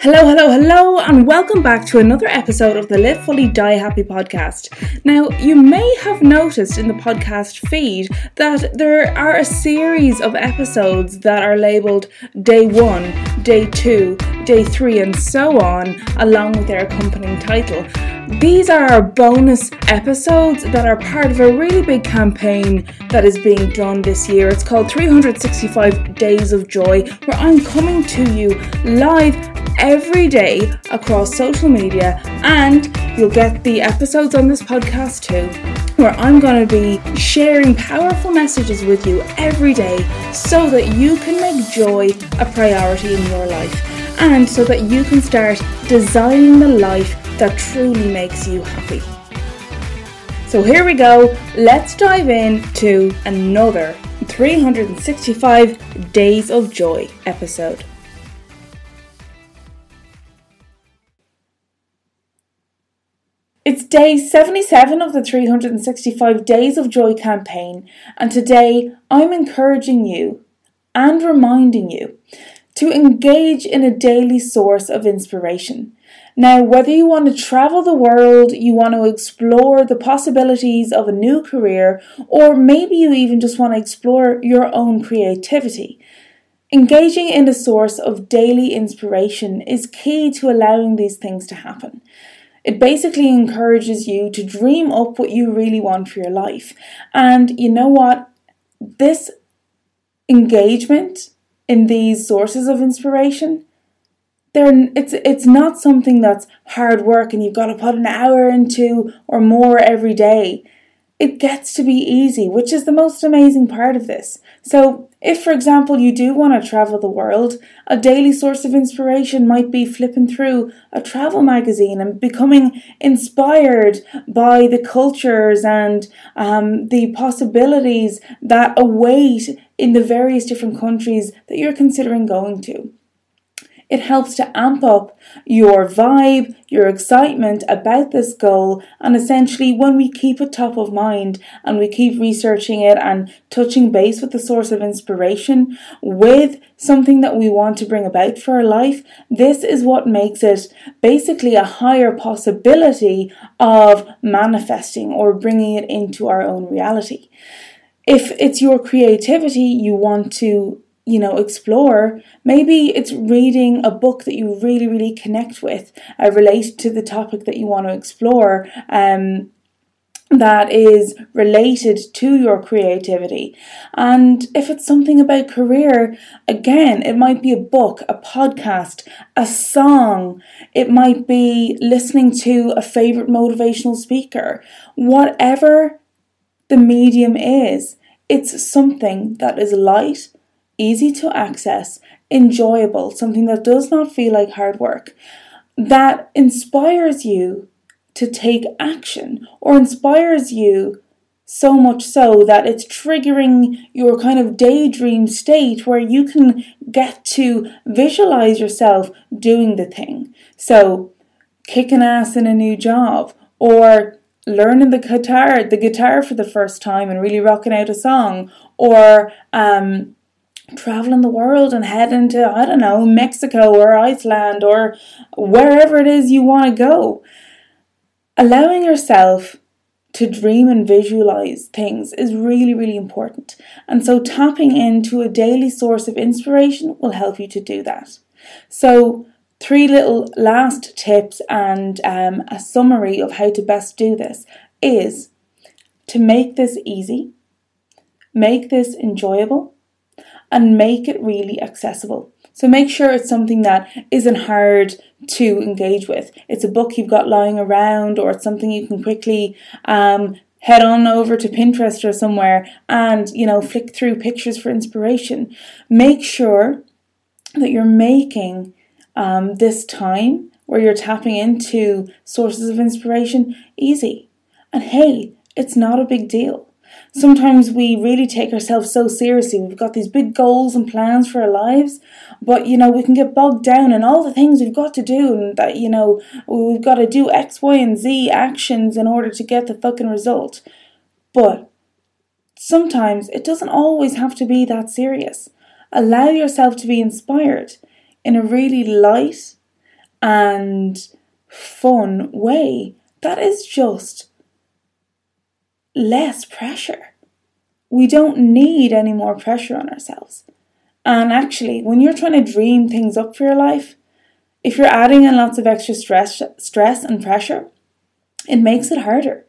Hello, hello, hello, and welcome back to another episode of the Live Fully Die Happy podcast. Now, you may have noticed in the podcast feed that there are a series of episodes that are labeled day one, day two, day three, and so on, along with their accompanying title. These are our bonus episodes that are part of a really big campaign that is being done this year. It's called 365 Days of Joy, where I'm coming to you live every day across social media, and you'll get the episodes on this podcast too, where I'm going to be sharing powerful messages with you every day so that you can make joy a priority in your life and so that you can start designing the life that truly makes you happy. So here we go, let's dive into another 365 Days of Joy episode. It's day 77 of the 365 Days of Joy campaign, and today I'm encouraging you and reminding you to engage in a daily source of inspiration. Now, whether you want to travel the world, you want to explore the possibilities of a new career, or maybe you even just want to explore your own creativity, engaging in a source of daily inspiration is key to allowing these things to happen. It basically encourages you to dream up what you really want for your life. And you know what? This engagement in these sources of inspiration, they're, it's, it's not something that's hard work and you've got to put an hour into or more every day it gets to be easy, which is the most amazing part of this. So, if for example you do want to travel the world, a daily source of inspiration might be flipping through a travel magazine and becoming inspired by the cultures and um, the possibilities that await in the various different countries that you're considering going to. It helps to amp up your vibe, your excitement about this goal, and essentially, when we keep it top of mind and we keep researching it and touching base with the source of inspiration with something that we want to bring about for our life, this is what makes it basically a higher possibility of manifesting or bringing it into our own reality. If it's your creativity you want to you know explore maybe it's reading a book that you really really connect with uh, related to the topic that you want to explore um, that is related to your creativity. And if it's something about career, again, it might be a book, a podcast, a song, it might be listening to a favorite motivational speaker. Whatever the medium is, it's something that is light easy to access, enjoyable, something that does not feel like hard work, that inspires you to take action or inspires you so much so that it's triggering your kind of daydream state where you can get to visualize yourself doing the thing. So, kicking ass in a new job or learning the guitar, the guitar for the first time and really rocking out a song or um, traveling the world and heading to, I don't know, Mexico or Iceland or wherever it is you want to go. Allowing yourself to dream and visualize things is really, really important. And so tapping into a daily source of inspiration will help you to do that. So, three little last tips and um, a summary of how to best do this is to make this easy, make this enjoyable and make it really accessible. So make sure it's something that isn't hard to engage with. It's a book you've got lying around, or it's something you can quickly um, head on over to Pinterest or somewhere and you know flick through pictures for inspiration. Make sure that you're making um, this time where you're tapping into sources of inspiration easy. And hey, it's not a big deal. Sometimes we really take ourselves so seriously. We've got these big goals and plans for our lives, but you know, we can get bogged down in all the things we've got to do and that, you know, we've got to do X, Y, and Z actions in order to get the fucking result. But sometimes it doesn't always have to be that serious. Allow yourself to be inspired in a really light, and fun way, that is just less pressure. We don't need any more pressure on ourselves. And actually, when you're trying to dream things up for your life, if you're adding in lots of extra stress, stress and pressure, it makes it harder.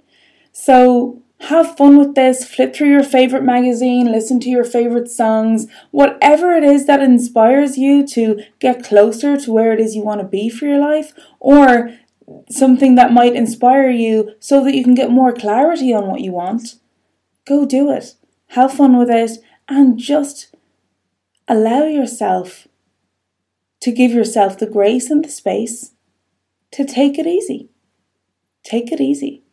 So have fun with this, flip through your favorite magazine, listen to your favorite songs, whatever it is that inspires you to get closer to where it is you want to be for your life, or something that might inspire you so that you can get more clarity on what you want. Go do it. Have fun with it and just allow yourself to give yourself the grace and the space to take it easy. Take it easy.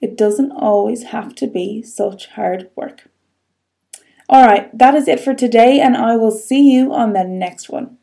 It doesn't always have to be such hard work. All right, that is it for today, and I will see you on the next one.